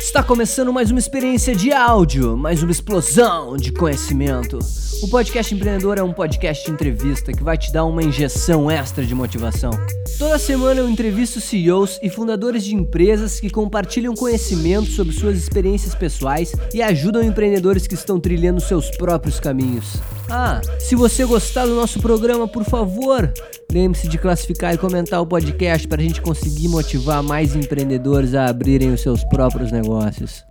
Está começando mais uma experiência de áudio, mais uma explosão de conhecimento. O Podcast Empreendedor é um podcast de entrevista que vai te dar uma injeção extra de motivação. Toda semana eu entrevisto CEOs e fundadores de empresas que compartilham conhecimento sobre suas experiências pessoais e ajudam empreendedores que estão trilhando seus próprios caminhos. Ah, se você gostar do nosso programa, por favor, lembre-se de classificar e comentar o podcast para a gente conseguir motivar mais empreendedores a abrirem os seus próprios negócios.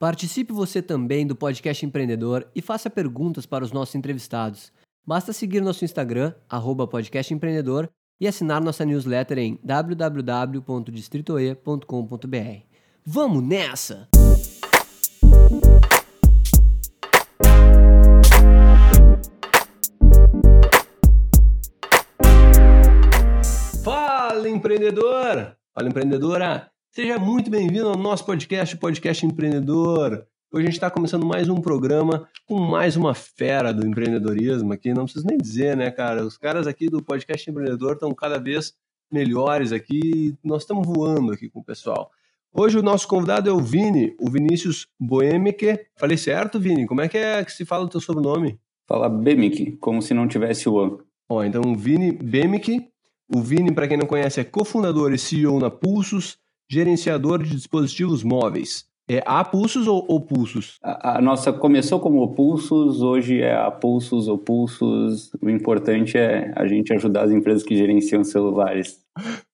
Participe você também do podcast empreendedor e faça perguntas para os nossos entrevistados. Basta seguir nosso Instagram, podcastempreendedor, e assinar nossa newsletter em www.distritoe.com.br. Vamos nessa! Fala, empreendedor! Fala, empreendedora! Seja muito bem-vindo ao nosso podcast, o Podcast Empreendedor. Hoje a gente está começando mais um programa com mais uma fera do empreendedorismo aqui. Não preciso nem dizer, né, cara? Os caras aqui do Podcast Empreendedor estão cada vez melhores aqui. Nós estamos voando aqui com o pessoal. Hoje o nosso convidado é o Vini, o Vinícius Boemique. Falei certo, Vini? Como é que é que se fala o teu sobrenome? Fala Bemic, como se não tivesse o an. Ó, então Vini Bemic. O Vini, para quem não conhece, é cofundador e CEO na Pulsos, gerenciador de dispositivos móveis. É a Pulsos ou, ou Pulsos? A, a, nossa começou como Pulsos, hoje é a Pulsos ou Pulsos. O importante é a gente ajudar as empresas que gerenciam celulares.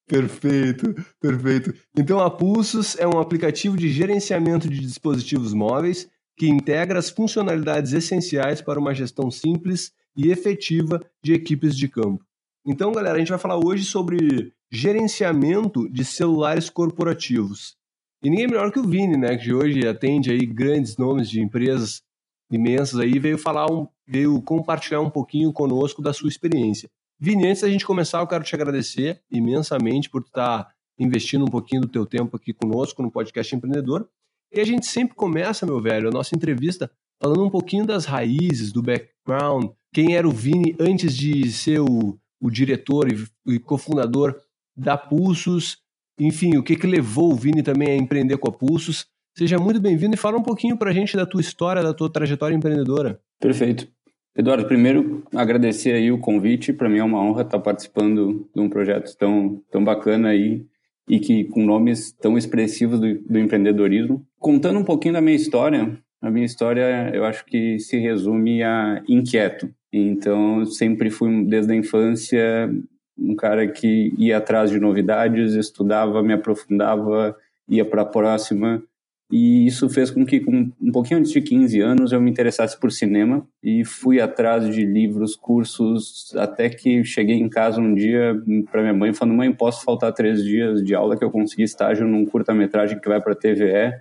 Perfeito, perfeito. Então a Pulsos é um aplicativo de gerenciamento de dispositivos móveis que integra as funcionalidades essenciais para uma gestão simples e efetiva de equipes de campo. Então, galera, a gente vai falar hoje sobre gerenciamento de celulares corporativos. E ninguém melhor que o Vini, né, que hoje atende aí grandes nomes de empresas imensas aí, veio falar um, veio compartilhar um pouquinho conosco da sua experiência. Vini, antes da gente começar, eu quero te agradecer imensamente por estar investindo um pouquinho do teu tempo aqui conosco no podcast Empreendedor. E a gente sempre começa, meu velho, a nossa entrevista falando um pouquinho das raízes, do background, quem era o Vini antes de ser o o diretor e, e cofundador da Pulsos. Enfim, o que, que levou o Vini também a empreender com a Pulsos. Seja muito bem-vindo e fala um pouquinho para a gente da tua história, da tua trajetória empreendedora. Perfeito. Eduardo, primeiro agradecer aí o convite. Para mim é uma honra estar participando de um projeto tão, tão bacana aí e que com nomes tão expressivos do, do empreendedorismo. Contando um pouquinho da minha história, a minha história eu acho que se resume a inquieto. Então, sempre fui, desde a infância, um cara que ia atrás de novidades, estudava, me aprofundava, ia para a próxima. E isso fez com que, com um pouquinho antes de 15 anos, eu me interessasse por cinema e fui atrás de livros, cursos, até que cheguei em casa um dia para minha mãe falando: Mãe, posso faltar três dias de aula que eu consegui estágio num curta-metragem que vai para a TVE.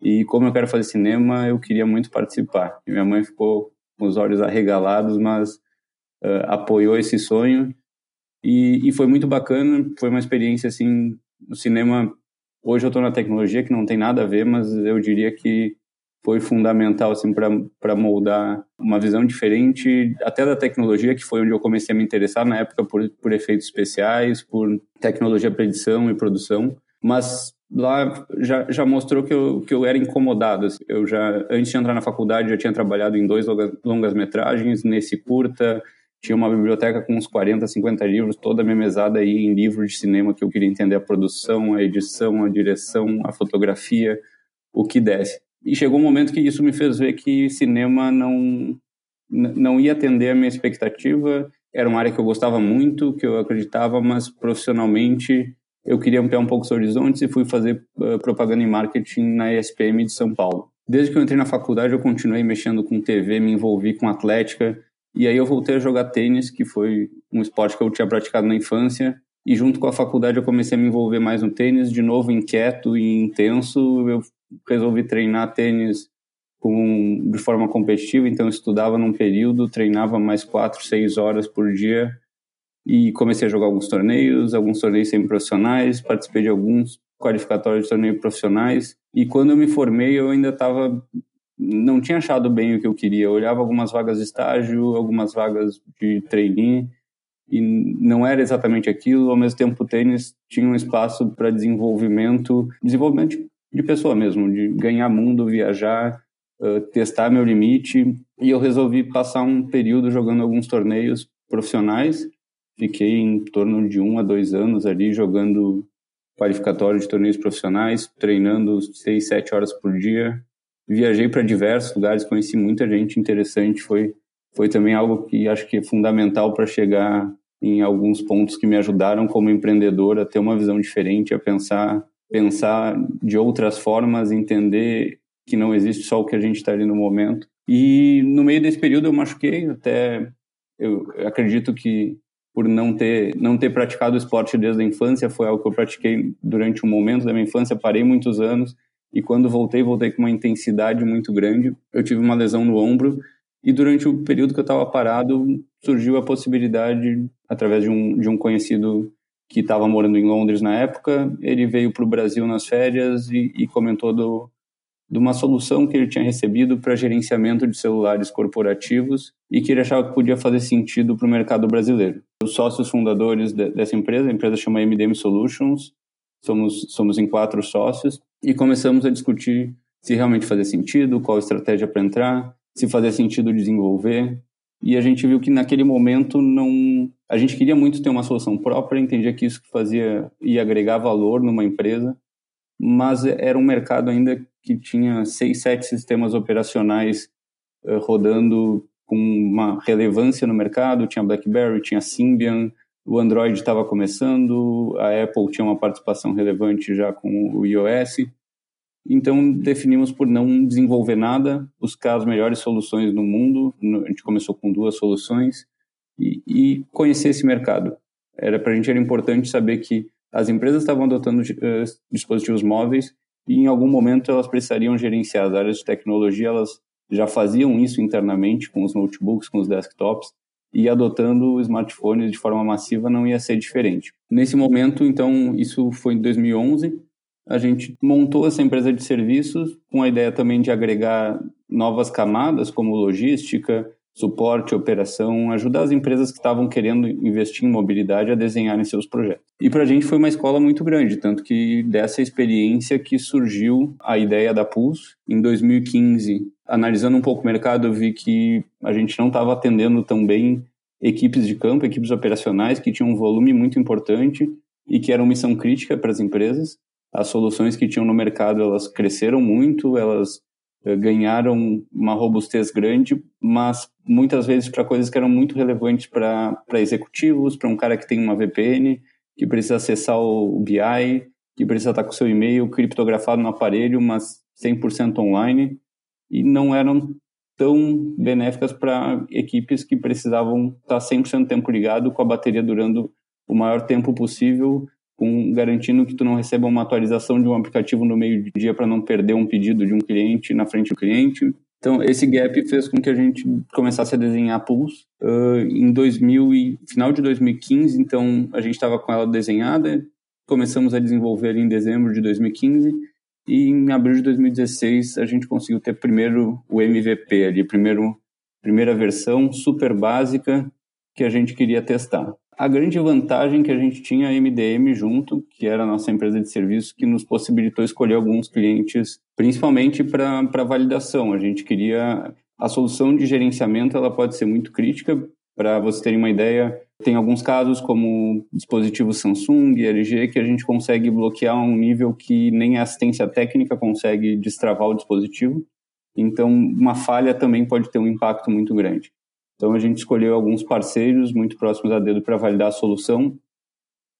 E como eu quero fazer cinema, eu queria muito participar. E minha mãe ficou com os olhos arregalados, mas uh, apoiou esse sonho e, e, foi muito bacana. Foi uma experiência assim no cinema. Hoje eu estou na tecnologia que não tem nada a ver, mas eu diria que foi fundamental assim para moldar uma visão diferente até da tecnologia que foi onde eu comecei a me interessar na época por, por efeitos especiais por tecnologia para edição e produção mas lá já, já mostrou que eu, que eu era incomodado. Assim. Eu já, antes de entrar na faculdade, já tinha trabalhado em dois longas metragens, nesse curta, tinha uma biblioteca com uns 40, 50 livros, toda a minha mesada aí em livros de cinema que eu queria entender a produção, a edição, a direção, a fotografia, o que desse. E chegou um momento que isso me fez ver que cinema não não ia atender a minha expectativa. Era uma área que eu gostava muito, que eu acreditava, mas profissionalmente eu queria ampliar um pouco os horizontes e fui fazer uh, propaganda e marketing na ESPM de São Paulo. Desde que eu entrei na faculdade, eu continuei mexendo com TV, me envolvi com atlética, e aí eu voltei a jogar tênis, que foi um esporte que eu tinha praticado na infância, e junto com a faculdade eu comecei a me envolver mais no tênis, de novo inquieto e intenso, eu resolvi treinar tênis com, de forma competitiva, então eu estudava num período, treinava mais quatro, seis horas por dia, e comecei a jogar alguns torneios, alguns torneios semi-profissionais, participei de alguns qualificatórios de torneios profissionais. E quando eu me formei, eu ainda estava não tinha achado bem o que eu queria. Eu olhava algumas vagas de estágio, algumas vagas de trainee, e não era exatamente aquilo. Ao mesmo tempo, o tênis tinha um espaço para desenvolvimento, desenvolvimento de pessoa mesmo, de ganhar mundo, viajar, uh, testar meu limite. E eu resolvi passar um período jogando alguns torneios profissionais. Fiquei em torno de um a dois anos ali jogando qualificatório de torneios profissionais, treinando seis, sete horas por dia. Viajei para diversos lugares, conheci muita gente interessante. Foi, foi também algo que acho que é fundamental para chegar em alguns pontos que me ajudaram como empreendedor a ter uma visão diferente, a pensar, pensar de outras formas, entender que não existe só o que a gente está ali no momento. E no meio desse período eu machuquei, até eu acredito que por não ter não ter praticado esporte desde a infância, foi algo que eu pratiquei durante um momento da minha infância, parei muitos anos e quando voltei, voltei com uma intensidade muito grande. Eu tive uma lesão no ombro e durante o período que eu estava parado, surgiu a possibilidade, através de um, de um conhecido que estava morando em Londres na época, ele veio para o Brasil nas férias e, e comentou do, de uma solução que ele tinha recebido para gerenciamento de celulares corporativos e que ele achava que podia fazer sentido para o mercado brasileiro. Os sócios fundadores de, dessa empresa, a empresa chama MDM Solutions, somos, somos em quatro sócios, e começamos a discutir se realmente fazia sentido, qual estratégia para entrar, se fazia sentido desenvolver. E a gente viu que naquele momento não. A gente queria muito ter uma solução própria, entendia que isso fazia e agregar valor numa empresa, mas era um mercado ainda que tinha seis, sete sistemas operacionais uh, rodando com uma relevância no mercado. Tinha BlackBerry, tinha Symbian, o Android estava começando, a Apple tinha uma participação relevante já com o iOS. Então definimos por não desenvolver nada, buscar as melhores soluções no mundo. A gente começou com duas soluções e, e conhecer esse mercado. Era para a gente era importante saber que as empresas estavam adotando uh, dispositivos móveis e em algum momento elas precisariam gerenciar as áreas de tecnologia. Elas já faziam isso internamente com os notebooks, com os desktops e adotando smartphones de forma massiva não ia ser diferente. Nesse momento, então, isso foi em 2011 a gente montou essa empresa de serviços com a ideia também de agregar novas camadas, como logística, suporte, operação, ajudar as empresas que estavam querendo investir em mobilidade a desenharem seus projetos. E para a gente foi uma escola muito grande, tanto que dessa experiência que surgiu a ideia da Pulse. Em 2015, analisando um pouco o mercado, eu vi que a gente não estava atendendo tão bem equipes de campo, equipes operacionais que tinham um volume muito importante e que eram missão crítica para as empresas as soluções que tinham no mercado elas cresceram muito, elas ganharam uma robustez grande, mas muitas vezes para coisas que eram muito relevantes para executivos, para um cara que tem uma VPN, que precisa acessar o BI, que precisa estar com seu e-mail criptografado no aparelho, mas 100% online, e não eram tão benéficas para equipes que precisavam estar 100% tempo ligado, com a bateria durando o maior tempo possível com, garantindo que tu não receba uma atualização de um aplicativo no meio do dia para não perder um pedido de um cliente na frente do cliente. Então, esse gap fez com que a gente começasse a desenhar Pulse. Uh, em 2000 e, final de 2015, então, a gente estava com ela desenhada, começamos a desenvolver em dezembro de 2015, e em abril de 2016 a gente conseguiu ter primeiro o MVP ali, primeiro, primeira versão super básica que a gente queria testar. A grande vantagem que a gente tinha a MDM junto, que era a nossa empresa de serviço, que nos possibilitou escolher alguns clientes, principalmente para validação. A gente queria a solução de gerenciamento, ela pode ser muito crítica. Para vocês terem uma ideia, tem alguns casos como dispositivos Samsung, LG, que a gente consegue bloquear um nível que nem a assistência técnica consegue destravar o dispositivo. Então, uma falha também pode ter um impacto muito grande. Então a gente escolheu alguns parceiros muito próximos a dedo para validar a solução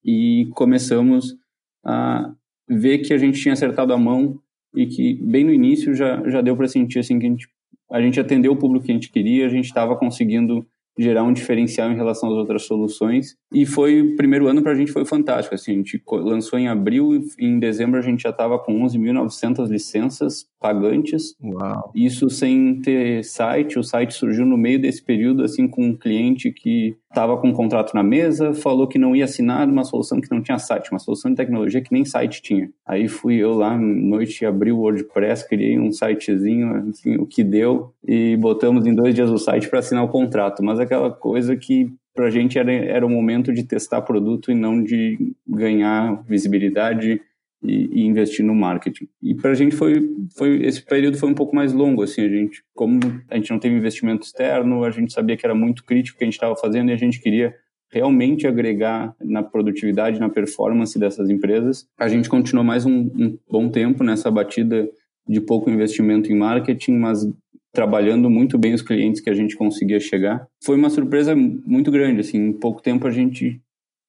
e começamos a ver que a gente tinha acertado a mão e que bem no início já, já deu para sentir assim que a gente, a gente atendeu o público que a gente queria, a gente estava conseguindo gerar um diferencial em relação às outras soluções. E foi o primeiro ano para a gente foi fantástico. Assim, a gente lançou em abril e em dezembro a gente já estava com 11.900 licenças pagantes. Uau. Isso sem ter site. O site surgiu no meio desse período, assim, com um cliente que estava com um contrato na mesa, falou que não ia assinar uma solução que não tinha site, uma solução de tecnologia que nem site tinha. Aí fui eu lá, noite, abri o WordPress, criei um sitezinho, assim, o que deu, e botamos em dois dias o site para assinar o contrato. Mas aquela coisa que para a gente era, era o momento de testar produto e não de ganhar visibilidade e, e investir no marketing. E para a gente foi, foi esse período foi um pouco mais longo, assim, a gente como a gente não teve investimento externo, a gente sabia que era muito crítico o que a gente estava fazendo e a gente queria realmente agregar na produtividade, na performance dessas empresas. A gente continuou mais um, um bom tempo nessa batida de pouco investimento em marketing, mas trabalhando muito bem os clientes que a gente conseguia chegar. Foi uma surpresa muito grande, assim, em pouco tempo a gente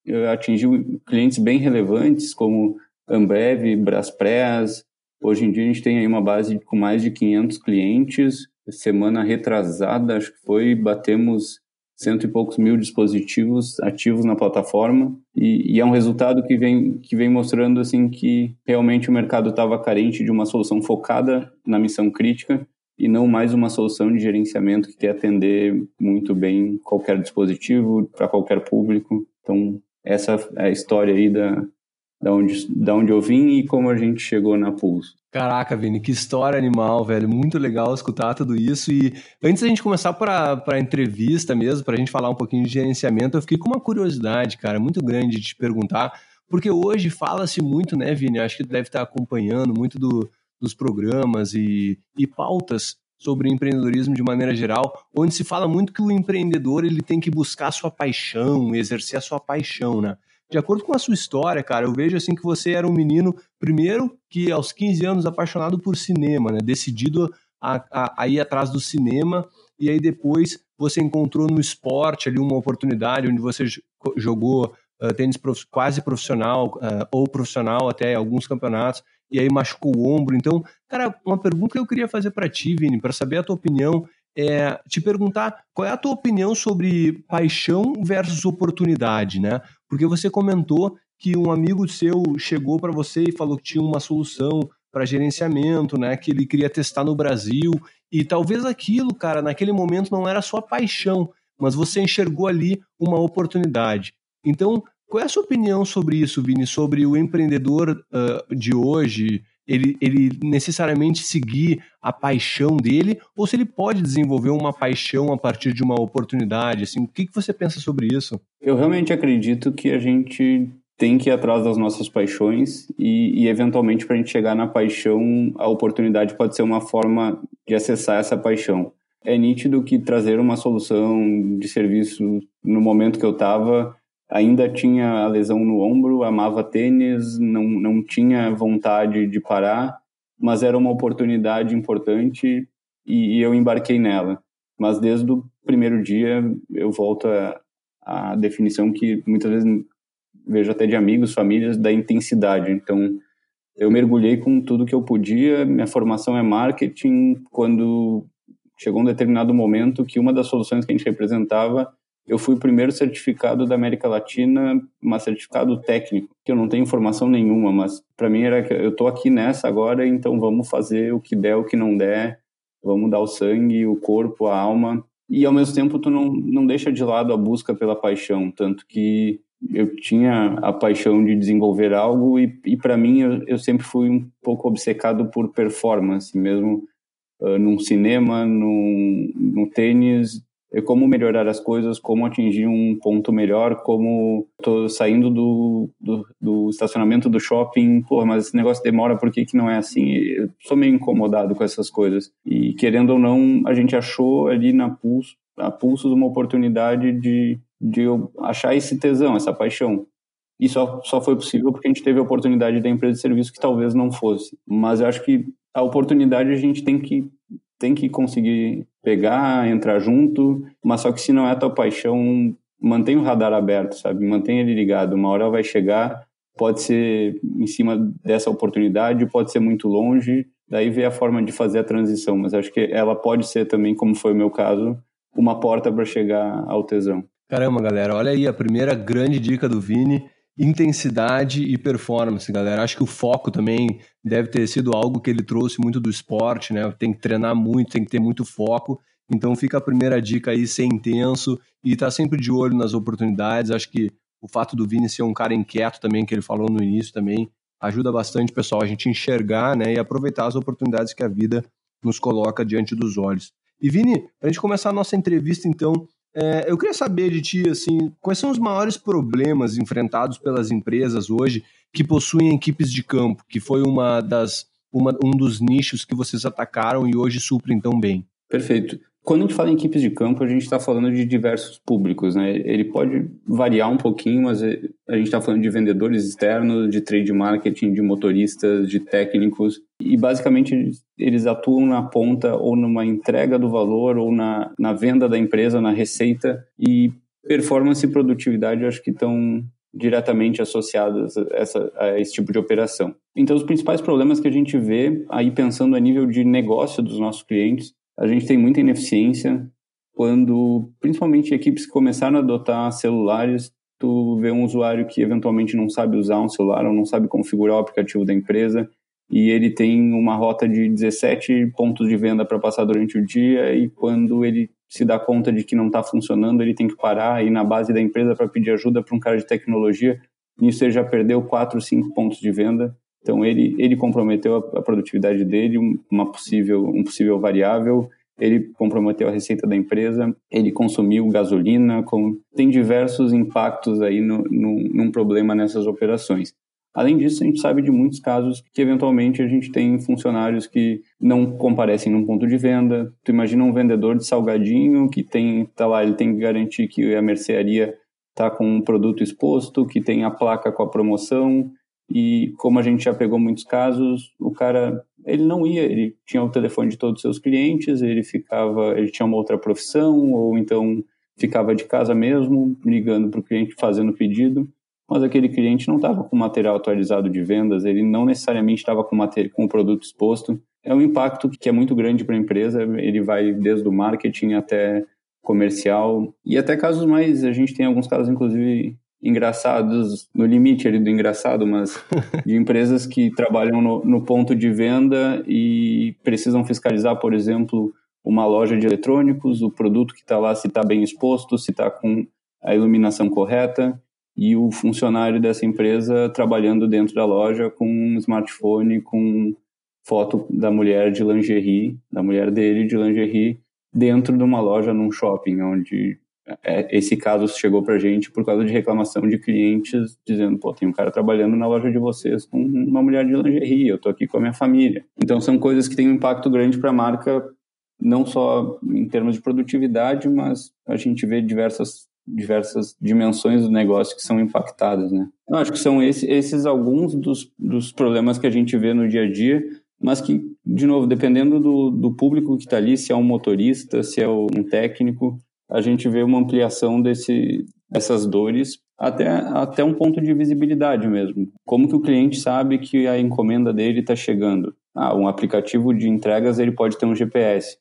eh, atingiu clientes bem relevantes como Ambev, Braspress. Hoje em dia a gente tem aí uma base com mais de 500 clientes. Semana retrasada, acho que foi, batemos cento e poucos mil dispositivos ativos na plataforma e, e, é um resultado que vem, que vem mostrando assim que realmente o mercado estava carente de uma solução focada na missão crítica e não mais uma solução de gerenciamento que quer atender muito bem qualquer dispositivo para qualquer público. Então essa é a história aí da, da onde, da onde eu vim e como a gente chegou na Pulso. Caraca, Vini, que história animal, velho. Muito legal escutar tudo isso. E antes da gente começar para a entrevista mesmo, para a gente falar um pouquinho de gerenciamento, eu fiquei com uma curiosidade, cara, muito grande de te perguntar, porque hoje fala-se muito, né, Vini? Acho que deve estar acompanhando muito do, dos programas e, e pautas sobre empreendedorismo de maneira geral, onde se fala muito que o empreendedor ele tem que buscar a sua paixão, exercer a sua paixão, né? De acordo com a sua história, cara, eu vejo assim que você era um menino, primeiro, que aos 15 anos apaixonado por cinema, né? Decidido a, a, a ir atrás do cinema, e aí depois você encontrou no esporte ali uma oportunidade onde você jogou uh, tênis prof, quase profissional uh, ou profissional até alguns campeonatos e aí machucou o ombro. Então, cara, uma pergunta que eu queria fazer para ti, Vini, para saber a tua opinião, é te perguntar qual é a tua opinião sobre paixão versus oportunidade, né? Porque você comentou que um amigo seu chegou para você e falou que tinha uma solução para gerenciamento, né, que ele queria testar no Brasil, e talvez aquilo, cara, naquele momento não era sua paixão, mas você enxergou ali uma oportunidade. Então, qual é a sua opinião sobre isso, Vini, sobre o empreendedor uh, de hoje, ele, ele necessariamente seguir a paixão dele ou se ele pode desenvolver uma paixão a partir de uma oportunidade? Assim, o que, que você pensa sobre isso? Eu realmente acredito que a gente tem que ir atrás das nossas paixões e, e eventualmente, para a gente chegar na paixão, a oportunidade pode ser uma forma de acessar essa paixão. É nítido que trazer uma solução de serviço no momento que eu estava ainda tinha a lesão no ombro, amava tênis, não, não tinha vontade de parar, mas era uma oportunidade importante e, e eu embarquei nela. Mas desde o primeiro dia eu volto à definição que muitas vezes vejo até de amigos, famílias, da intensidade. Então, eu mergulhei com tudo que eu podia. Minha formação é marketing. Quando chegou um determinado momento que uma das soluções que a gente representava eu fui o primeiro certificado da América Latina, um certificado técnico, que eu não tenho formação nenhuma, mas para mim era que eu tô aqui nessa agora, então vamos fazer o que der, o que não der, vamos dar o sangue, o corpo, a alma. E ao mesmo tempo tu não, não deixa de lado a busca pela paixão, tanto que eu tinha a paixão de desenvolver algo e, e para mim eu, eu, sempre fui um pouco obcecado por performance, mesmo uh, num cinema, num, no tênis, como melhorar as coisas, como atingir um ponto melhor, como tô saindo do, do, do estacionamento do shopping, pô, mas esse negócio demora, por que, que não é assim? Eu sou meio incomodado com essas coisas. E querendo ou não, a gente achou ali na Pulso, a Pulsos uma oportunidade de, de eu achar esse tesão, essa paixão. E só, só foi possível porque a gente teve a oportunidade da empresa de serviço que talvez não fosse. Mas eu acho que a oportunidade a gente tem que tem que conseguir pegar, entrar junto, mas só que se não é a tua paixão, mantém o radar aberto, sabe? Mantém ele ligado. Uma hora vai chegar, pode ser em cima dessa oportunidade, pode ser muito longe, daí vê a forma de fazer a transição, mas acho que ela pode ser também, como foi o meu caso, uma porta para chegar ao tesão. Caramba, galera, olha aí a primeira grande dica do Vini intensidade e performance, galera. Acho que o foco também deve ter sido algo que ele trouxe muito do esporte, né? Tem que treinar muito, tem que ter muito foco. Então fica a primeira dica aí, ser intenso e estar tá sempre de olho nas oportunidades. Acho que o fato do Vini ser um cara inquieto também, que ele falou no início também, ajuda bastante, pessoal, a gente enxergar né, e aproveitar as oportunidades que a vida nos coloca diante dos olhos. E Vini, para a gente começar a nossa entrevista, então, é, eu queria saber de ti, assim, quais são os maiores problemas enfrentados pelas empresas hoje que possuem equipes de campo, que foi uma das, uma, um dos nichos que vocês atacaram e hoje suprem tão bem? Perfeito. Quando a gente fala em equipes de campo, a gente está falando de diversos públicos, né? Ele pode variar um pouquinho, mas a gente está falando de vendedores externos, de trade marketing, de motoristas, de técnicos, e basicamente eles atuam na ponta ou numa entrega do valor ou na, na venda da empresa, na receita, e performance e produtividade acho que estão diretamente associadas a, essa, a esse tipo de operação. Então, os principais problemas que a gente vê, aí pensando a nível de negócio dos nossos clientes, a gente tem muita ineficiência quando, principalmente equipes que começaram a adotar celulares, tu vê um usuário que eventualmente não sabe usar um celular ou não sabe configurar o aplicativo da empresa e ele tem uma rota de 17 pontos de venda para passar durante o dia e quando ele se dá conta de que não está funcionando, ele tem que parar e ir na base da empresa para pedir ajuda para um cara de tecnologia. Nisso ele já perdeu 4, 5 pontos de venda então ele, ele comprometeu a, a produtividade dele, uma possível, um possível variável, ele comprometeu a receita da empresa, ele consumiu gasolina, com, tem diversos impactos aí no, no, num problema nessas operações. Além disso, a gente sabe de muitos casos que eventualmente a gente tem funcionários que não comparecem num ponto de venda. Tu imagina um vendedor de salgadinho que tem, tá lá, ele tem que garantir que a mercearia tá com um produto exposto, que tem a placa com a promoção, e como a gente já pegou muitos casos, o cara ele não ia, ele tinha o telefone de todos os seus clientes, ele ficava, ele tinha uma outra profissão ou então ficava de casa mesmo, ligando para o cliente fazendo pedido, mas aquele cliente não estava com material atualizado de vendas, ele não necessariamente estava com, com o produto exposto. É um impacto que é muito grande para a empresa, ele vai desde o marketing até comercial e até casos mais, a gente tem alguns casos inclusive engraçados, no limite ali do engraçado, mas de empresas que trabalham no, no ponto de venda e precisam fiscalizar, por exemplo, uma loja de eletrônicos, o produto que está lá, se está bem exposto, se está com a iluminação correta, e o funcionário dessa empresa trabalhando dentro da loja com um smartphone com foto da mulher de lingerie, da mulher dele de lingerie, dentro de uma loja num shopping, onde é, esse caso chegou para a gente por causa de reclamação de clientes dizendo, pô, tem um cara trabalhando na loja de vocês com uma mulher de lingerie, eu tô aqui com a minha família. Então são coisas que têm um impacto grande para a marca, não só em termos de produtividade, mas a gente vê diversas diversas dimensões do negócio que são impactadas, né? Eu acho que são esse, esses alguns dos, dos problemas que a gente vê no dia a dia, mas que, de novo, dependendo do, do público que está ali, se é um motorista, se é um técnico, a gente vê uma ampliação desse, dessas dores até, até um ponto de visibilidade mesmo. Como que o cliente sabe que a encomenda dele está chegando? Ah, um aplicativo de entregas ele pode ter um GPS,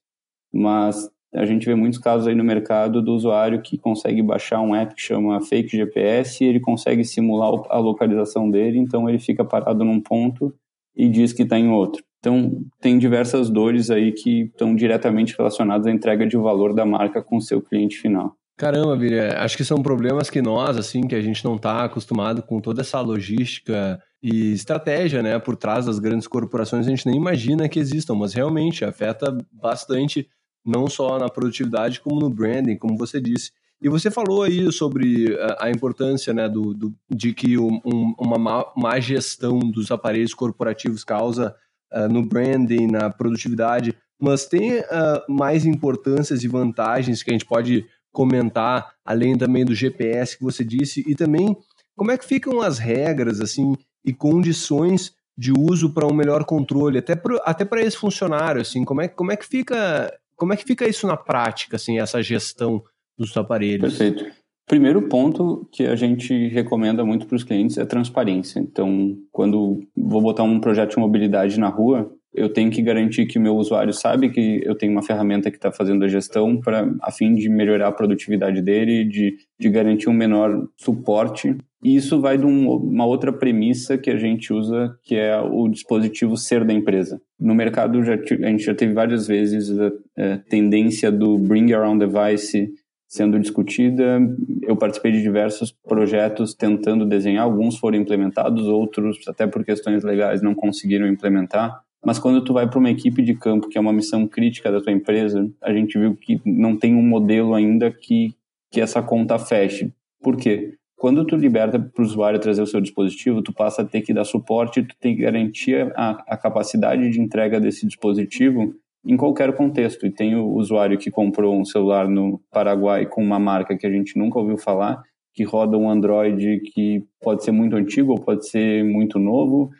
mas a gente vê muitos casos aí no mercado do usuário que consegue baixar um app que chama Fake GPS e ele consegue simular a localização dele, então ele fica parado num ponto e diz que está em outro. Então, tem diversas dores aí que estão diretamente relacionadas à entrega de valor da marca com o seu cliente final. Caramba, Vini, acho que são problemas que nós, assim, que a gente não está acostumado com toda essa logística e estratégia, né, por trás das grandes corporações, a gente nem imagina que existam, mas realmente afeta bastante, não só na produtividade, como no branding, como você disse. E você falou aí sobre a, importância né, do, do de que um, uma má, má gestão dos aparelhos corporativos causa uh, no branding, na produtividade, mas tem uh, mais importâncias e vantagens que a gente pode comentar, além também do GPS que você disse, e também como é que ficam as regras assim e condições de uso para um melhor controle, até para até esse funcionário, assim, como é, como é que fica como é que fica isso na prática, assim, essa gestão dos aparelhos? Perfeito. Primeiro ponto que a gente recomenda muito para os clientes é transparência. Então, quando vou botar um projeto de mobilidade na rua, eu tenho que garantir que o meu usuário sabe que eu tenho uma ferramenta que está fazendo a gestão para a fim de melhorar a produtividade dele, de, de garantir um menor suporte E isso vai de um, uma outra premissa que a gente usa, que é o dispositivo ser da empresa. No mercado, já, a gente já teve várias vezes a, a tendência do Bring Around Device sendo discutida. Eu participei de diversos projetos tentando desenhar, alguns foram implementados, outros, até por questões legais, não conseguiram implementar. Mas quando tu vai para uma equipe de campo, que é uma missão crítica da tua empresa, a gente viu que não tem um modelo ainda que, que essa conta feche. Por quê? Quando tu liberta para o usuário trazer o seu dispositivo, tu passa a ter que dar suporte, tu tem que garantir a, a capacidade de entrega desse dispositivo em qualquer contexto. E tem o usuário que comprou um celular no Paraguai com uma marca que a gente nunca ouviu falar, que roda um Android que pode ser muito antigo ou pode ser muito novo.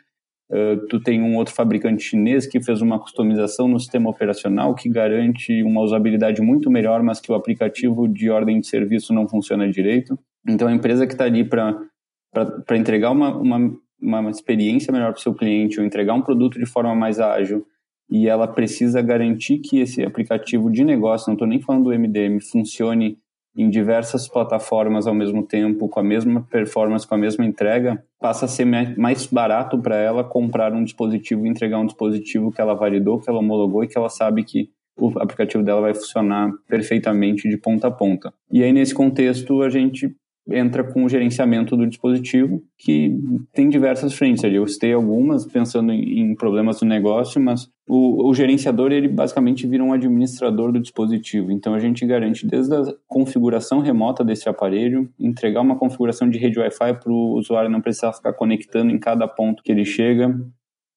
Uh, tu tem um outro fabricante chinês que fez uma customização no sistema operacional que garante uma usabilidade muito melhor, mas que o aplicativo de ordem de serviço não funciona direito. Então, a empresa que está ali para entregar uma, uma, uma experiência melhor para o seu cliente ou entregar um produto de forma mais ágil e ela precisa garantir que esse aplicativo de negócio, não estou nem falando do MDM, funcione em diversas plataformas ao mesmo tempo, com a mesma performance, com a mesma entrega, passa a ser mais barato para ela comprar um dispositivo e entregar um dispositivo que ela validou, que ela homologou e que ela sabe que o aplicativo dela vai funcionar perfeitamente de ponta a ponta. E aí, nesse contexto, a gente entra com o gerenciamento do dispositivo, que tem diversas frentes ali. Eu citei algumas pensando em, problemas do negócio, mas o, o, gerenciador ele basicamente vira um administrador do dispositivo. Então a gente garante desde a configuração remota desse aparelho, entregar uma configuração de rede Wi-Fi para o usuário não precisar ficar conectando em cada ponto que ele chega,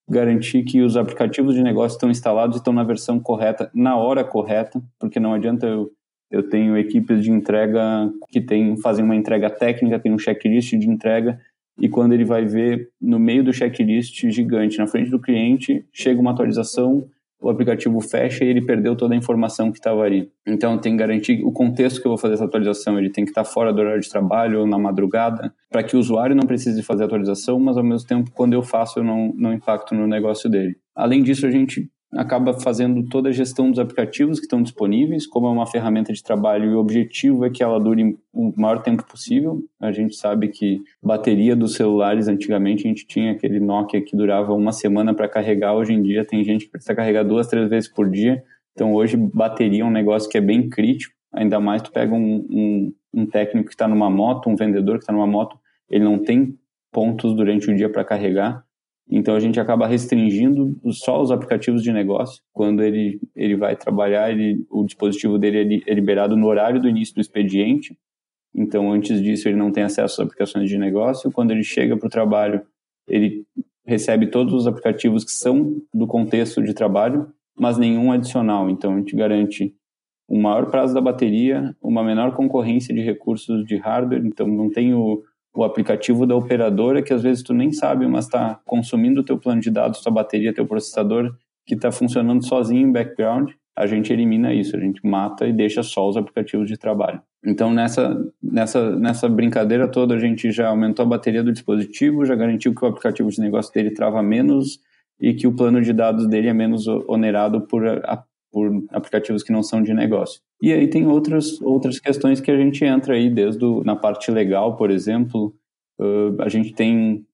garantir que os aplicativos de negócio estão instalados e estão na versão correta, na hora correta, porque não adianta eu eu tenho equipes de entrega que tem, fazem uma entrega técnica, tem um checklist de entrega, e quando ele vai ver no meio do checklist gigante, na frente do cliente, chega uma atualização, o aplicativo fecha e ele perdeu toda a informação que estava ali. Então tem que garantir o contexto que eu vou fazer essa atualização, ele tem que estar fora do horário de trabalho ou na madrugada, para que o usuário não precise fazer a atualização, mas ao mesmo tempo, quando eu faço, eu não, não impacto no negócio dele. Além disso, a gente acaba fazendo toda a gestão dos aplicativos que estão disponíveis, como é uma ferramenta de trabalho e o objetivo é que ela dure o maior tempo possível. A gente sabe que bateria dos celulares, antigamente a gente tinha aquele Nokia que durava uma semana para carregar, hoje em dia tem gente que precisa carregar duas, três vezes por dia. Então hoje bateria é um negócio que é bem crítico, ainda mais tu pega um, um, um técnico que está numa moto, um vendedor que está numa moto, ele não tem pontos durante o dia para carregar, então a gente acaba restringindo só os aplicativos de negócio. Quando ele, ele vai trabalhar, ele, o dispositivo dele é, é liberado no horário do início do expediente. Então antes disso ele não tem acesso às aplicações de negócio. Quando ele chega para o trabalho, ele recebe todos os aplicativos que são do contexto de trabalho, mas nenhum adicional. Então a gente garante um maior prazo da bateria, uma menor concorrência de recursos de hardware. Então não tem o o aplicativo da operadora que às vezes tu nem sabe, mas está consumindo o teu plano de dados, tua bateria, teu processador que está funcionando sozinho em background, a gente elimina isso, a gente mata e deixa só os aplicativos de trabalho. Então nessa nessa nessa brincadeira toda a gente já aumentou a bateria do dispositivo, já garantiu que o aplicativo de negócio dele trava menos e que o plano de dados dele é menos onerado por a, por aplicativos que não são de negócio. E aí tem outras, outras questões que a gente entra aí, desde o, na parte legal, por exemplo, uh, a gente tem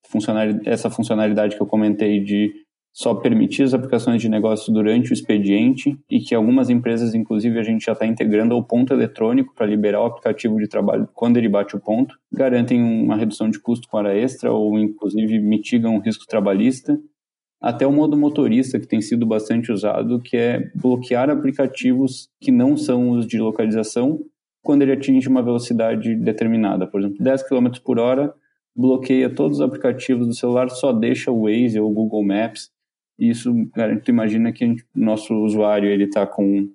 essa funcionalidade que eu comentei de só permitir as aplicações de negócio durante o expediente e que algumas empresas, inclusive, a gente já está integrando ao ponto eletrônico para liberar o aplicativo de trabalho quando ele bate o ponto, garantem uma redução de custo com hora extra ou, inclusive, mitigam o risco trabalhista até o modo motorista, que tem sido bastante usado, que é bloquear aplicativos que não são os de localização quando ele atinge uma velocidade determinada. Por exemplo, 10 km por hora, bloqueia todos os aplicativos do celular, só deixa o Waze ou o Google Maps. Isso, cara, tu imagina que nosso usuário ele está com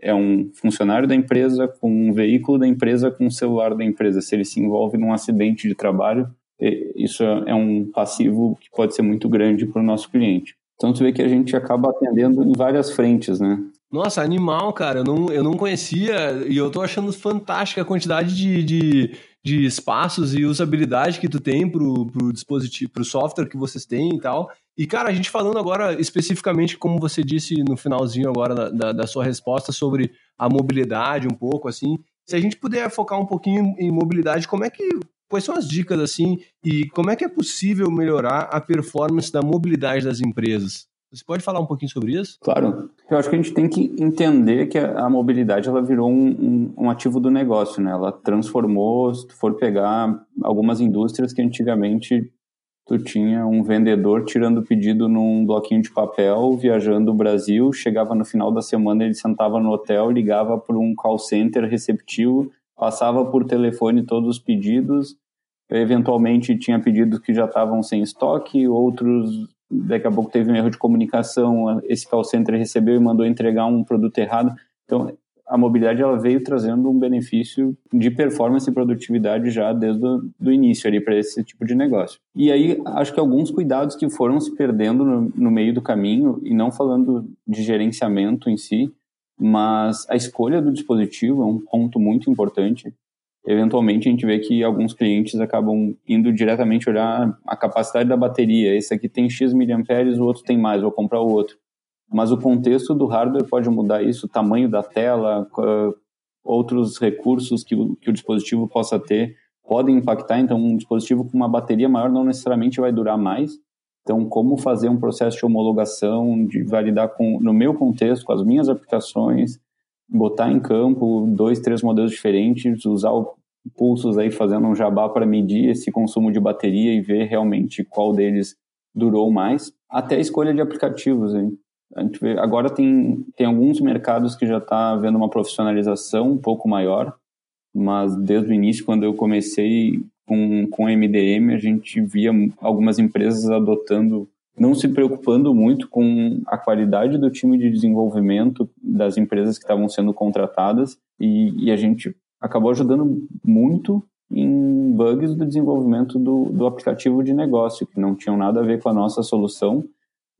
é um funcionário da empresa com um veículo da empresa com um celular da empresa. Se ele se envolve num acidente de trabalho, isso é um passivo que pode ser muito grande para o nosso cliente. Então, tu vê que a gente acaba atendendo em várias frentes, né? Nossa, animal, cara. Eu não, eu não conhecia e eu tô achando fantástica a quantidade de, de, de espaços e usabilidade que tu tem pro, pro dispositivo, pro software que vocês têm e tal. E, cara, a gente falando agora especificamente, como você disse no finalzinho agora da, da, da sua resposta sobre a mobilidade um pouco, assim, se a gente puder focar um pouquinho em mobilidade, como é que quais são as dicas assim e como é que é possível melhorar a performance da mobilidade das empresas? Você pode falar um pouquinho sobre isso? Claro. Eu acho que a gente tem que entender que a, mobilidade ela virou um, um, um, ativo do negócio, né? Ela transformou, se tu for pegar algumas indústrias que antigamente tu tinha um vendedor tirando pedido num bloquinho de papel, viajando o Brasil, chegava no final da semana, ele sentava no hotel, ligava para um call center receptivo, passava por telefone todos os pedidos, eventualmente tinha pedidos que já estavam sem estoque, outros daqui a pouco teve um erro de comunicação, esse call center recebeu e mandou entregar um produto errado. Então, a mobilidade ela veio trazendo um benefício de performance e produtividade já desde o início ali para esse tipo de negócio. E aí, acho que alguns cuidados que foram se perdendo no, no meio do caminho, e não falando de gerenciamento em si, mas a escolha do dispositivo é um ponto muito importante eventualmente a gente vê que alguns clientes acabam indo diretamente olhar a capacidade da bateria. Esse aqui tem X miliamperes, o outro tem mais, vou comprar o outro. Mas o contexto do hardware pode mudar isso, o tamanho da tela, outros recursos que o, que o dispositivo possa ter podem impactar. Então, um dispositivo com uma bateria maior não necessariamente vai durar mais. Então, como fazer um processo de homologação, de validar com, no meu contexto, com as minhas aplicações, botar em campo dois, três modelos diferentes, usar o pulsos aí fazendo um jabá para medir esse consumo de bateria e ver realmente qual deles durou mais, até a escolha de aplicativos. Hein? A gente vê, agora tem, tem alguns mercados que já está havendo uma profissionalização um pouco maior, mas desde o início, quando eu comecei com, com MDM, a gente via algumas empresas adotando não se preocupando muito com a qualidade do time de desenvolvimento das empresas que estavam sendo contratadas e, e a gente acabou ajudando muito em bugs do desenvolvimento do, do aplicativo de negócio, que não tinham nada a ver com a nossa solução,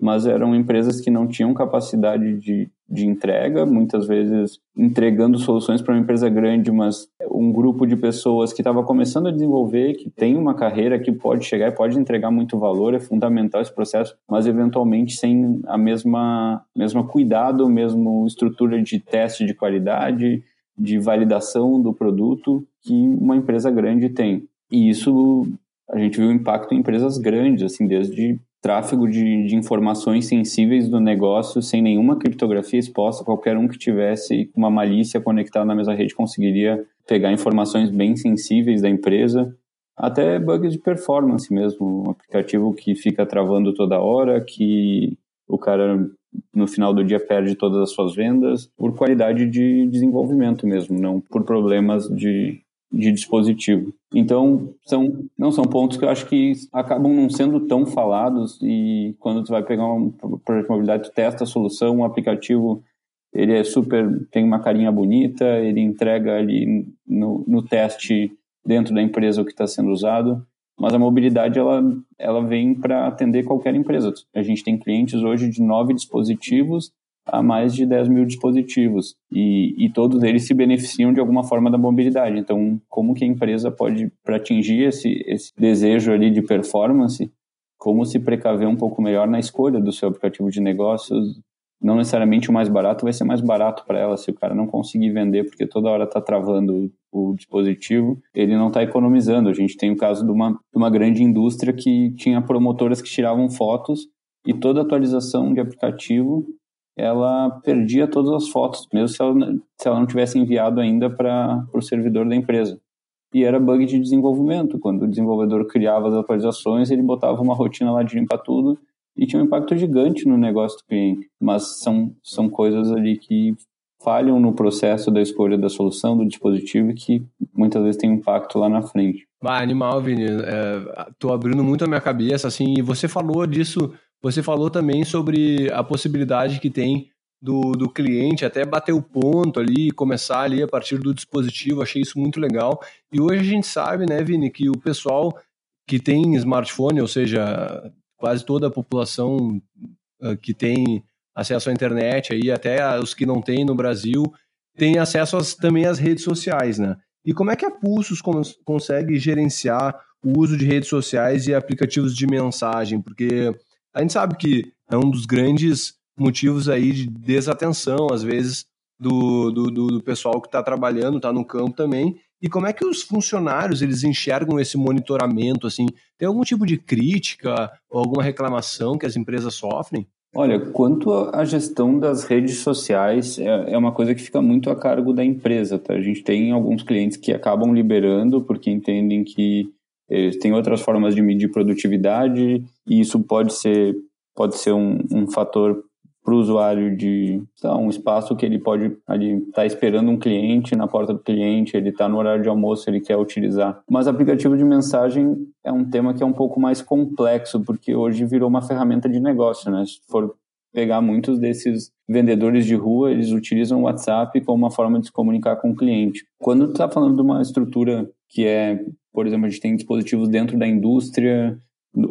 mas eram empresas que não tinham capacidade de, de entrega, muitas vezes entregando soluções para uma empresa grande, mas um grupo de pessoas que estava começando a desenvolver, que tem uma carreira que pode chegar e pode entregar muito valor, é fundamental esse processo, mas eventualmente sem a mesma, mesma cuidado, mesmo estrutura de teste de qualidade, de validação do produto que uma empresa grande tem. E isso a gente viu impacto em empresas grandes, assim, desde tráfego de, de, informações sensíveis do negócio sem nenhuma criptografia exposta. Qualquer um que tivesse uma malícia conectada na mesma rede conseguiria pegar informações bem sensíveis da empresa. Até bugs de performance mesmo, um aplicativo que fica travando toda hora, que o cara no final do dia perde todas as suas vendas por qualidade de desenvolvimento mesmo, não por problemas de de dispositivo. Então, são, não são pontos que eu acho que acabam não sendo tão falados e quando tu vai pegar um projeto de mobilidade, tu testa a solução, o aplicativo ele é super, tem uma carinha bonita, ele entrega ali no, no teste dentro da empresa o que está sendo usado, mas a mobilidade ela, ela vem para atender qualquer empresa. A gente tem clientes hoje de nove dispositivos a mais de 10 mil dispositivos e, e, todos eles se beneficiam de alguma forma da mobilidade. Então, como que a empresa pode, para atingir esse, esse desejo ali de performance, como se precaver um pouco melhor na escolha do seu aplicativo de negócios? Não necessariamente o mais barato vai ser mais barato para ela se o cara não conseguir vender porque toda hora está travando o, dispositivo, ele não está economizando. A gente tem o caso de uma, de uma grande indústria que tinha promotoras que tiravam fotos e toda atualização de aplicativo ela perdia todas as fotos, mesmo se ela, se ela não tivesse enviado ainda para o servidor da empresa. E era bug de desenvolvimento. Quando o desenvolvedor criava as atualizações, ele botava uma rotina lá de limpar tudo e tinha um impacto gigante no negócio do cliente. Mas são, são coisas ali que falham no processo da escolha da solução do dispositivo que muitas vezes tem impacto lá na frente. Ah, animal, Vini. É, tô abrindo muito a minha cabeça, assim, e você falou disso você falou também sobre a possibilidade que tem do, do cliente até bater o ponto ali, começar ali a partir do dispositivo, achei isso muito legal. E hoje a gente sabe, né, Vini, que o pessoal que tem smartphone, ou seja, quase toda a população uh, que tem acesso à internet, aí, até os que não têm no Brasil, tem acesso às, também às redes sociais, né? E como é que a Pulsos cons consegue gerenciar o uso de redes sociais e aplicativos de mensagem? Porque a gente sabe que é um dos grandes motivos aí de desatenção, às vezes, do, do, do pessoal que está trabalhando, está no campo também. E como é que os funcionários eles enxergam esse monitoramento? Assim, tem algum tipo de crítica ou alguma reclamação que as empresas sofrem? Olha, quanto à gestão das redes sociais, é, é uma coisa que fica muito a cargo da empresa. Tá? A gente tem alguns clientes que acabam liberando porque entendem que eles têm outras formas de medir produtividade e isso pode ser, pode ser um, um fator para o usuário de tá, um espaço que ele pode estar tá esperando um cliente na porta do cliente, ele está no horário de almoço, ele quer utilizar. Mas aplicativo de mensagem é um tema que é um pouco mais complexo, porque hoje virou uma ferramenta de negócio, né? Se for pegar muitos desses vendedores de rua, eles utilizam o WhatsApp como uma forma de se comunicar com o cliente. Quando está falando de uma estrutura que é, por exemplo, a gente tem dispositivos dentro da indústria,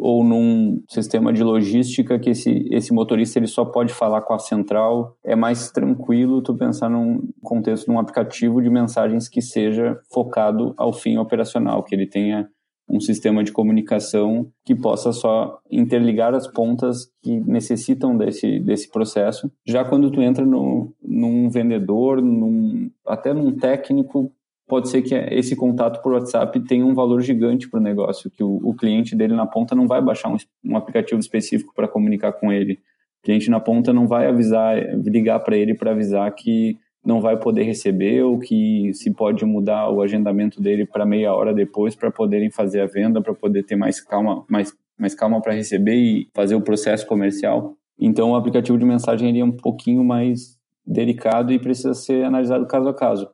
ou num sistema de logística que esse, esse motorista ele só pode falar com a central, é mais tranquilo tu pensar num contexto de um aplicativo de mensagens que seja focado ao fim operacional, que ele tenha um sistema de comunicação que possa só interligar as pontas que necessitam desse, desse processo. Já quando tu entra no, num vendedor, num, até num técnico, pode ser que esse contato por WhatsApp tenha um valor gigante para o negócio, que o, cliente dele na ponta não vai baixar um, um aplicativo específico para comunicar com ele. O cliente na ponta não vai avisar, ligar para ele para avisar que não vai poder receber ou que se pode mudar o agendamento dele para meia hora depois para poderem fazer a venda, para poder ter mais calma, mais, mais calma para receber e fazer o processo comercial. Então, o aplicativo de mensagem ele é um pouquinho mais delicado e precisa ser analisado caso a caso.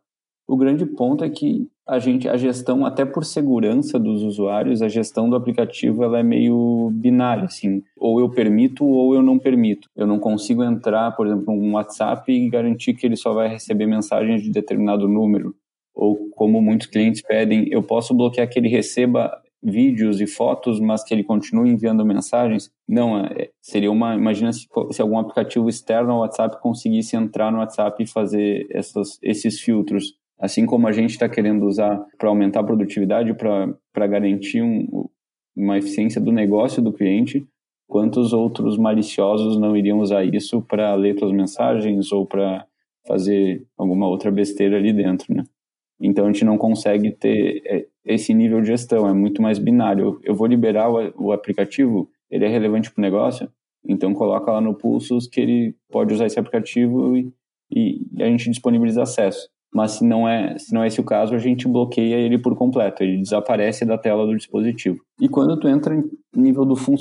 O grande ponto é que a gente, a gestão, até por segurança dos usuários, a gestão do aplicativo ela é meio binária, assim, ou eu permito ou eu não permito. Eu não consigo entrar, por exemplo, um WhatsApp e garantir que ele só vai receber mensagens de determinado número. Ou como muitos clientes pedem, eu posso bloquear que ele receba vídeos e fotos, mas que ele continue enviando mensagens. Não, é, seria uma. Imagina se, se algum aplicativo externo ao WhatsApp conseguisse entrar no WhatsApp e fazer essas, esses filtros assim como a gente está querendo usar para aumentar a produtividade, para garantir um, uma eficiência do negócio do cliente, quantos outros maliciosos não iriam usar isso para ler suas mensagens ou para fazer alguma outra besteira ali dentro, né? Então a gente não consegue ter é, esse nível de gestão, é muito mais binário. Eu vou liberar o, aplicativo, ele é relevante para o negócio, então coloca lá no Pulsos que ele pode usar esse aplicativo e, e a gente disponibiliza acesso mas se não é se não é esse o caso, a gente bloqueia ele por completo, ele desaparece da tela do dispositivo. E quando tu entra em nível do, fun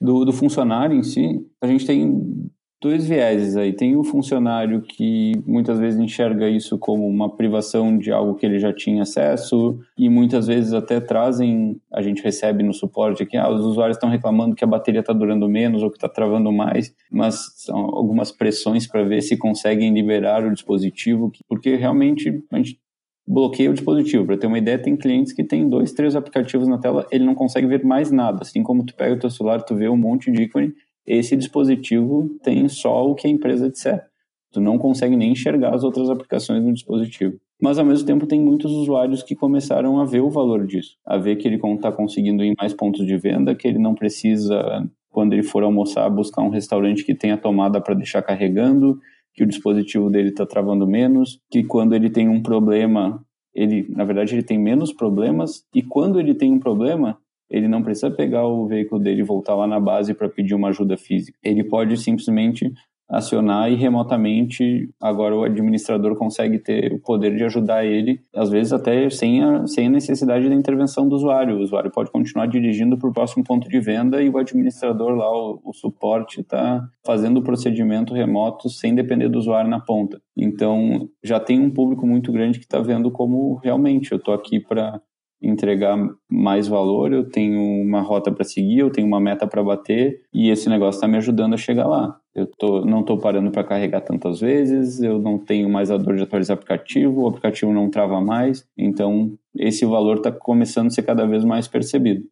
do, do funcionário em si, a gente tem dois vieses aí. Tem o funcionário que muitas vezes enxerga isso como uma privação de algo que ele já tinha acesso e muitas vezes até trazem, a gente recebe no suporte aqui, ah, os usuários estão reclamando que a bateria está durando menos ou que está travando mais, mas são algumas pressões para ver se conseguem liberar o dispositivo, porque realmente a gente bloqueia o dispositivo. Para ter uma ideia, tem clientes que tem dois, três aplicativos na tela, ele não consegue ver mais nada. Assim como tu pega o teu celular, tu vê um monte de ícone esse dispositivo tem só o que a empresa disser. Tu não consegue nem enxergar as outras aplicações no dispositivo. Mas ao mesmo tempo tem muitos usuários que começaram a ver o valor disso, a ver que ele está conseguindo ir em mais pontos de venda, que ele não precisa, quando ele for almoçar, buscar um restaurante que tenha tomada para deixar carregando, que o dispositivo dele está travando menos, que quando ele tem um problema, ele, na verdade, ele tem menos problemas, e quando ele tem um problema, ele não precisa pegar o veículo dele e voltar lá na base para pedir uma ajuda física. Ele pode simplesmente acionar e remotamente agora o administrador consegue ter o poder de ajudar ele, às vezes até sem a, sem a necessidade da intervenção do usuário. O usuário pode continuar dirigindo para o próximo ponto de venda e o administrador lá, o, o suporte, está fazendo o procedimento remoto sem depender do usuário na ponta. Então já tem um público muito grande que está vendo como realmente eu estou aqui para entregar mais valor, eu tenho uma rota para seguir, eu tenho uma meta para bater e esse negócio está me ajudando a chegar lá. Eu tô, não estou parando para carregar tantas vezes, eu não tenho mais a dor de atualizar o aplicativo, o aplicativo não trava mais, então esse valor está começando a ser cada vez mais percebido.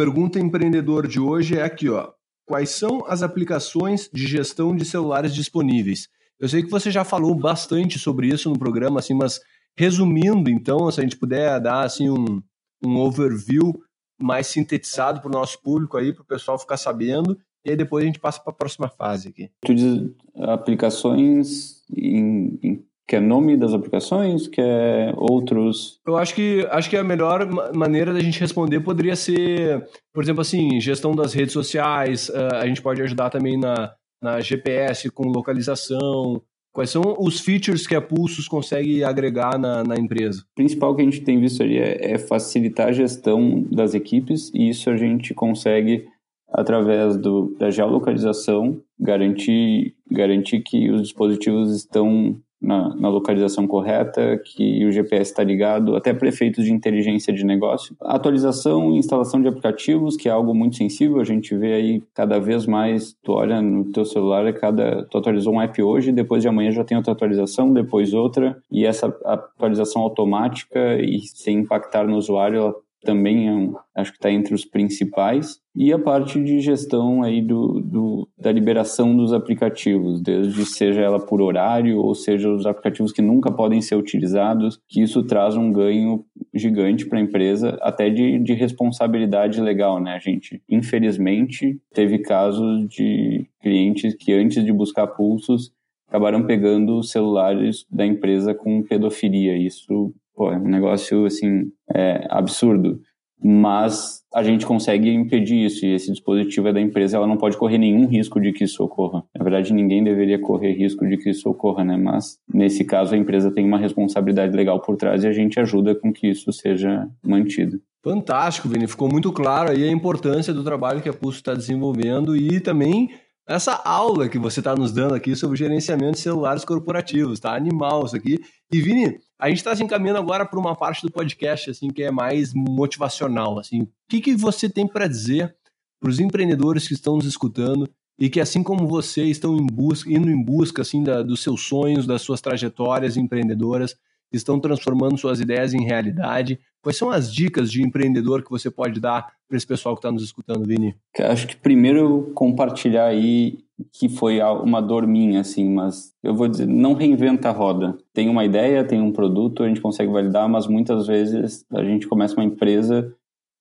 Pergunta Empreendedor de hoje é aqui, ó. Quais são as aplicações de gestão de celulares disponíveis? Eu sei que você já falou bastante sobre isso no programa, assim, mas resumindo, então, se a gente puder dar assim um, um overview mais sintetizado para o nosso público aí, para o pessoal ficar sabendo, e aí depois a gente passa para a próxima fase aqui. Tu diz aplicações em, em que é nome das aplicações, que é outros. Eu acho que acho que a melhor maneira da gente responder poderia ser, por exemplo, assim, gestão das redes sociais. Uh, a gente pode ajudar também na, na GPS com localização. Quais são os features que a Pulsos consegue agregar na, na empresa? O principal que a gente tem visto ali é, é facilitar a gestão das equipes e isso a gente consegue através do, da geolocalização, garantir, garantir que os dispositivos estão na, na, localização correta, que o GPS está ligado, até prefeitos de inteligência de negócio. Atualização e instalação de aplicativos, que é algo muito sensível, a gente vê aí cada vez mais, tu olha no teu celular, é cada, tu atualizou um app hoje, depois de amanhã já tem outra atualização, depois outra, e essa atualização automática e sem impactar no usuário, também é um, acho que está entre os principais. E a parte de gestão aí do, do, da liberação dos aplicativos, desde seja ela por horário ou seja os aplicativos que nunca podem ser utilizados, que isso traz um ganho gigante para a empresa, até de, de responsabilidade legal, né? A gente, infelizmente, teve casos de clientes que antes de buscar pulsos acabaram pegando celulares da empresa com pedofilia. Isso pô, é um negócio assim é, absurdo. Mas a gente consegue impedir isso e esse dispositivo é da empresa, ela não pode correr nenhum risco de que isso ocorra. Na verdade, ninguém deveria correr risco de que isso ocorra, né? Mas nesse caso a empresa tem uma responsabilidade legal por trás e a gente ajuda com que isso seja mantido. Fantástico, Vini. Ficou muito claro aí a importância do trabalho que a Pulso está desenvolvendo e também essa aula que você está nos dando aqui sobre gerenciamento de celulares corporativos, tá? Animal isso aqui. E Vini, a gente está se encaminhando agora para uma parte do podcast assim que é mais motivacional. Assim, o que, que você tem para dizer para os empreendedores que estão nos escutando e que assim como você estão em busca, indo em busca assim da, dos seus sonhos, das suas trajetórias empreendedoras, estão transformando suas ideias em realidade. Quais são as dicas de empreendedor que você pode dar para esse pessoal que está nos escutando, Vini? Acho que primeiro compartilhar aí que foi uma dor minha, assim, mas eu vou dizer, não reinventa a roda. Tem uma ideia, tem um produto, a gente consegue validar, mas muitas vezes a gente começa uma empresa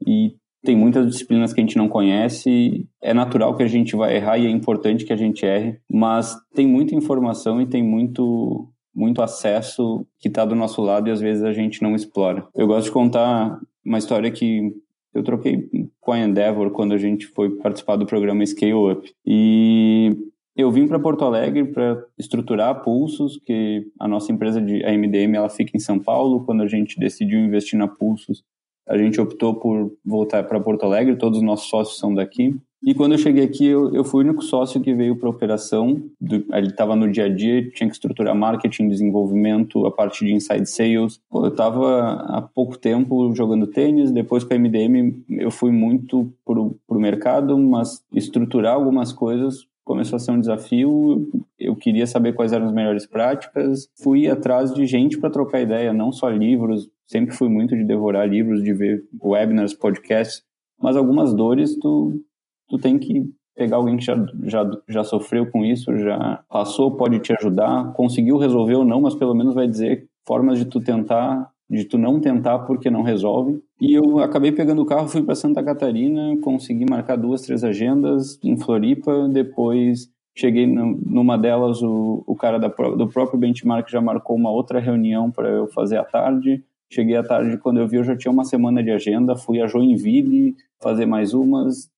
e tem muitas disciplinas que a gente não conhece. É natural que a gente vai errar e é importante que a gente erre, mas tem muita informação e tem muito muito acesso que está do nosso lado e às vezes a gente não explora. Eu gosto de contar uma história que eu troquei com a Endeavor quando a gente foi participar do programa Scale Up. E eu vim para Porto Alegre para estruturar Pulsos, que a nossa empresa de a MDM ela fica em São Paulo. Quando a gente decidiu investir na Pulsos, a gente optou por voltar para Porto Alegre, todos os nossos sócios são daqui. E quando eu cheguei aqui, eu, eu fui o único sócio que veio para a operação. Do, ele estava no dia a dia, tinha que estruturar marketing, desenvolvimento, a parte de inside sales. Eu estava há pouco tempo jogando tênis, depois com a MDM eu fui muito para o mercado, mas estruturar algumas coisas começou a ser um desafio. Eu queria saber quais eram as melhores práticas. Fui atrás de gente para trocar ideia, não só livros. Sempre fui muito de devorar livros, de ver webinars, podcasts. Mas algumas dores tu tu tem que pegar alguém que já, já, já sofreu com isso, já passou, pode te ajudar, conseguiu resolver ou não, mas pelo menos vai dizer formas de tu tentar, de tu não tentar porque não resolve. E eu acabei pegando o carro, fui para Santa Catarina, consegui marcar duas, três agendas em Floripa, depois cheguei numa delas, o, o cara da, do próprio benchmark já marcou uma outra reunião para eu fazer à tarde. Cheguei à tarde, quando eu vi, eu já tinha uma semana de agenda, fui a Joinville fazer mais umas,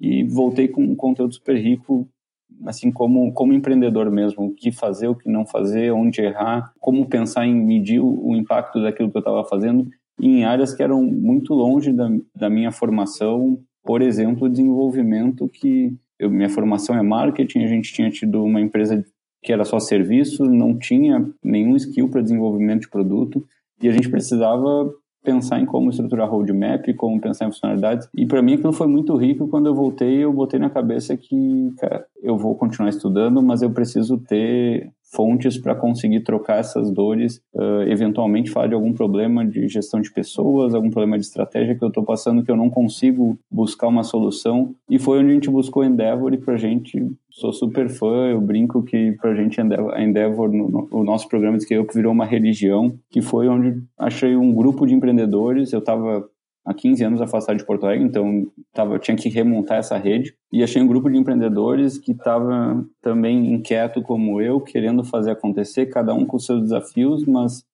e voltei com um conteúdo super rico, assim como como empreendedor mesmo, o que fazer, o que não fazer, onde errar, como pensar em medir o, o impacto daquilo que eu estava fazendo em áreas que eram muito longe da, da minha formação, por exemplo, desenvolvimento que eu, minha formação é marketing, a gente tinha tido uma empresa que era só serviço, não tinha nenhum skill para desenvolvimento de produto e a gente precisava pensar em como estruturar roadmap, como pensar em funcionalidades. E para mim aquilo foi muito rico. Quando eu voltei, eu botei na cabeça que, cara, eu vou continuar estudando, mas eu preciso ter fontes para conseguir trocar essas dores, uh, eventualmente falar de algum problema de gestão de pessoas, algum problema de estratégia que eu estou passando que eu não consigo buscar uma solução. E foi onde a gente buscou Endeavor e para a gente, sou super fã, eu brinco que para a gente a Endeavor, no, no, o nosso programa de scale virou uma religião, que foi onde achei um grupo de empreendedores, eu estava há 15 anos afastado de Porto Alegre, então tava, tinha que remontar essa rede. E achei um grupo de empreendedores que estava também inquieto como eu, querendo fazer acontecer, cada um com seus desafios, mas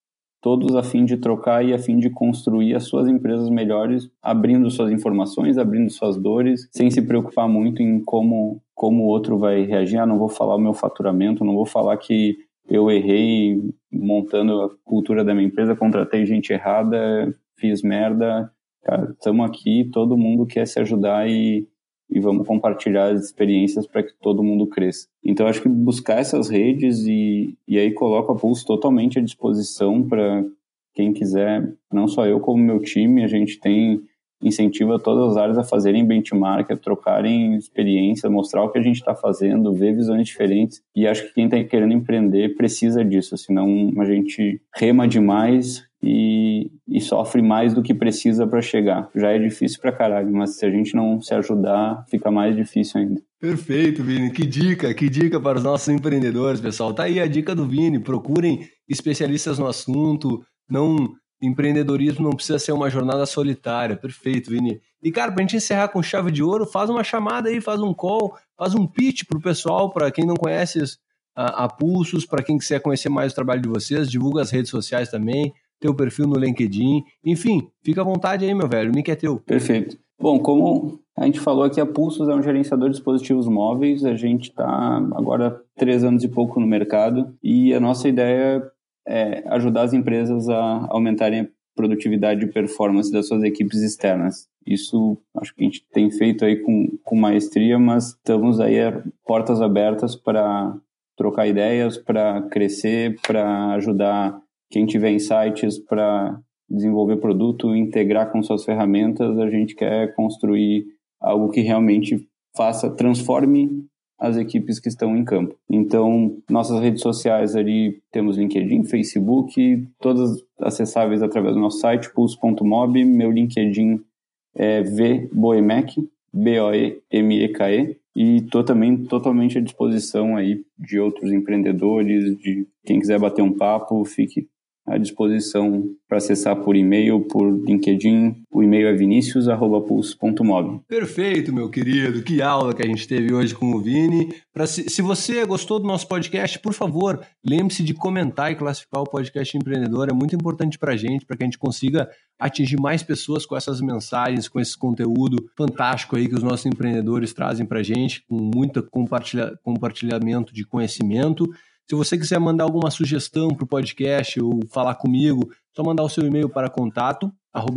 todos a fim de trocar e a fim de construir as suas empresas melhores, abrindo suas informações, abrindo suas dores, sem se preocupar muito em como como o outro vai reagir. Ah, não vou falar o meu faturamento, não vou falar que eu errei montando a cultura da minha empresa, contratei gente errada, fiz merda, cara, estamos aqui, todo mundo quer se ajudar e, e vamos compartilhar as experiências para que todo mundo cresça. Então, acho que buscar essas redes e, e aí coloco a Pulse totalmente à disposição para quem quiser, não só eu como meu time, a gente tem incentiva todas as áreas a fazerem benchmark, a trocarem experiência, mostrar o que a gente está fazendo, ver visões diferentes. E acho que quem está querendo empreender precisa disso, senão a gente rema demais e, e sofre mais do que precisa para chegar. Já é difícil para caralho, mas se a gente não se ajudar, fica mais difícil ainda. Perfeito, Vini. Que dica, que dica para os nossos empreendedores, pessoal. Tá aí a dica do Vini. Procurem especialistas no assunto. Não empreendedorismo não precisa ser uma jornada solitária. Perfeito, Vini. E, cara, para a gente encerrar com chave de ouro, faz uma chamada aí, faz um call, faz um pitch para o pessoal, para quem não conhece a, a Pulsos, para quem quiser conhecer mais o trabalho de vocês, divulga as redes sociais também teu perfil no LinkedIn. Enfim, fica à vontade aí, meu velho. O mic é teu. Perfeito. Bom, como a gente falou aqui, a Pulsos é um gerenciador de dispositivos móveis. A gente está agora três anos e pouco no mercado e a nossa ideia é ajudar as empresas a aumentarem a produtividade e performance das suas equipes externas. Isso acho que a gente tem feito aí com, com maestria, mas estamos aí a portas abertas para trocar ideias, para crescer, para ajudar quem tiver insights para desenvolver produto, integrar com suas ferramentas, a gente quer construir algo que realmente faça, transforme as equipes que estão em campo. Então, nossas redes sociais ali temos LinkedIn, Facebook, todas acessáveis através do nosso site, pulse.mob. Meu LinkedIn é vboemec, B-O-E-M-E-K-E. E estou também totalmente à disposição aí de outros empreendedores, de quem quiser bater um papo, fique à disposição para acessar por e-mail, por LinkedIn. O e-mail é vinicius.pulso.mob. Perfeito, meu querido. Que aula que a gente teve hoje com o Vini. Pra, se, se você gostou do nosso podcast, por favor, lembre-se de comentar e classificar o podcast empreendedor. É muito importante para a gente, para que a gente consiga atingir mais pessoas com essas mensagens, com esse conteúdo fantástico aí que os nossos empreendedores trazem para a gente, com muito compartilha, compartilhamento de conhecimento. Se você quiser mandar alguma sugestão para o podcast ou falar comigo, é só mandar o seu e-mail para contato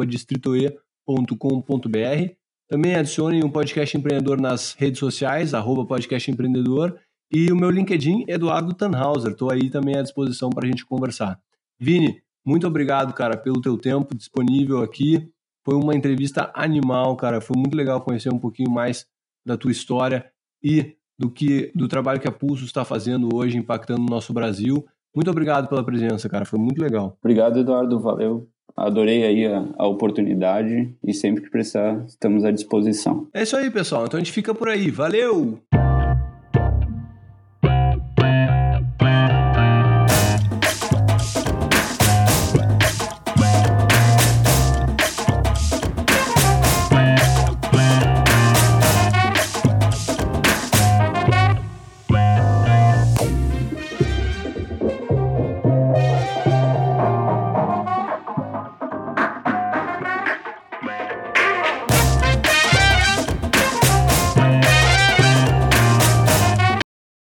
distritoe.com.br. Também adicione um podcast empreendedor nas redes sociais, arroba podcast empreendedor, e o meu LinkedIn, Eduardo Tannhauser. Estou aí também à disposição para a gente conversar. Vini, muito obrigado, cara, pelo teu tempo disponível aqui. Foi uma entrevista animal, cara. Foi muito legal conhecer um pouquinho mais da tua história e do que do trabalho que a Pulso está fazendo hoje, impactando o nosso Brasil. Muito obrigado pela presença, cara. Foi muito legal. Obrigado, Eduardo. Valeu. Adorei aí a, a, oportunidade e sempre que precisar, estamos à disposição. É isso aí, pessoal. Então a gente fica por aí. Valeu!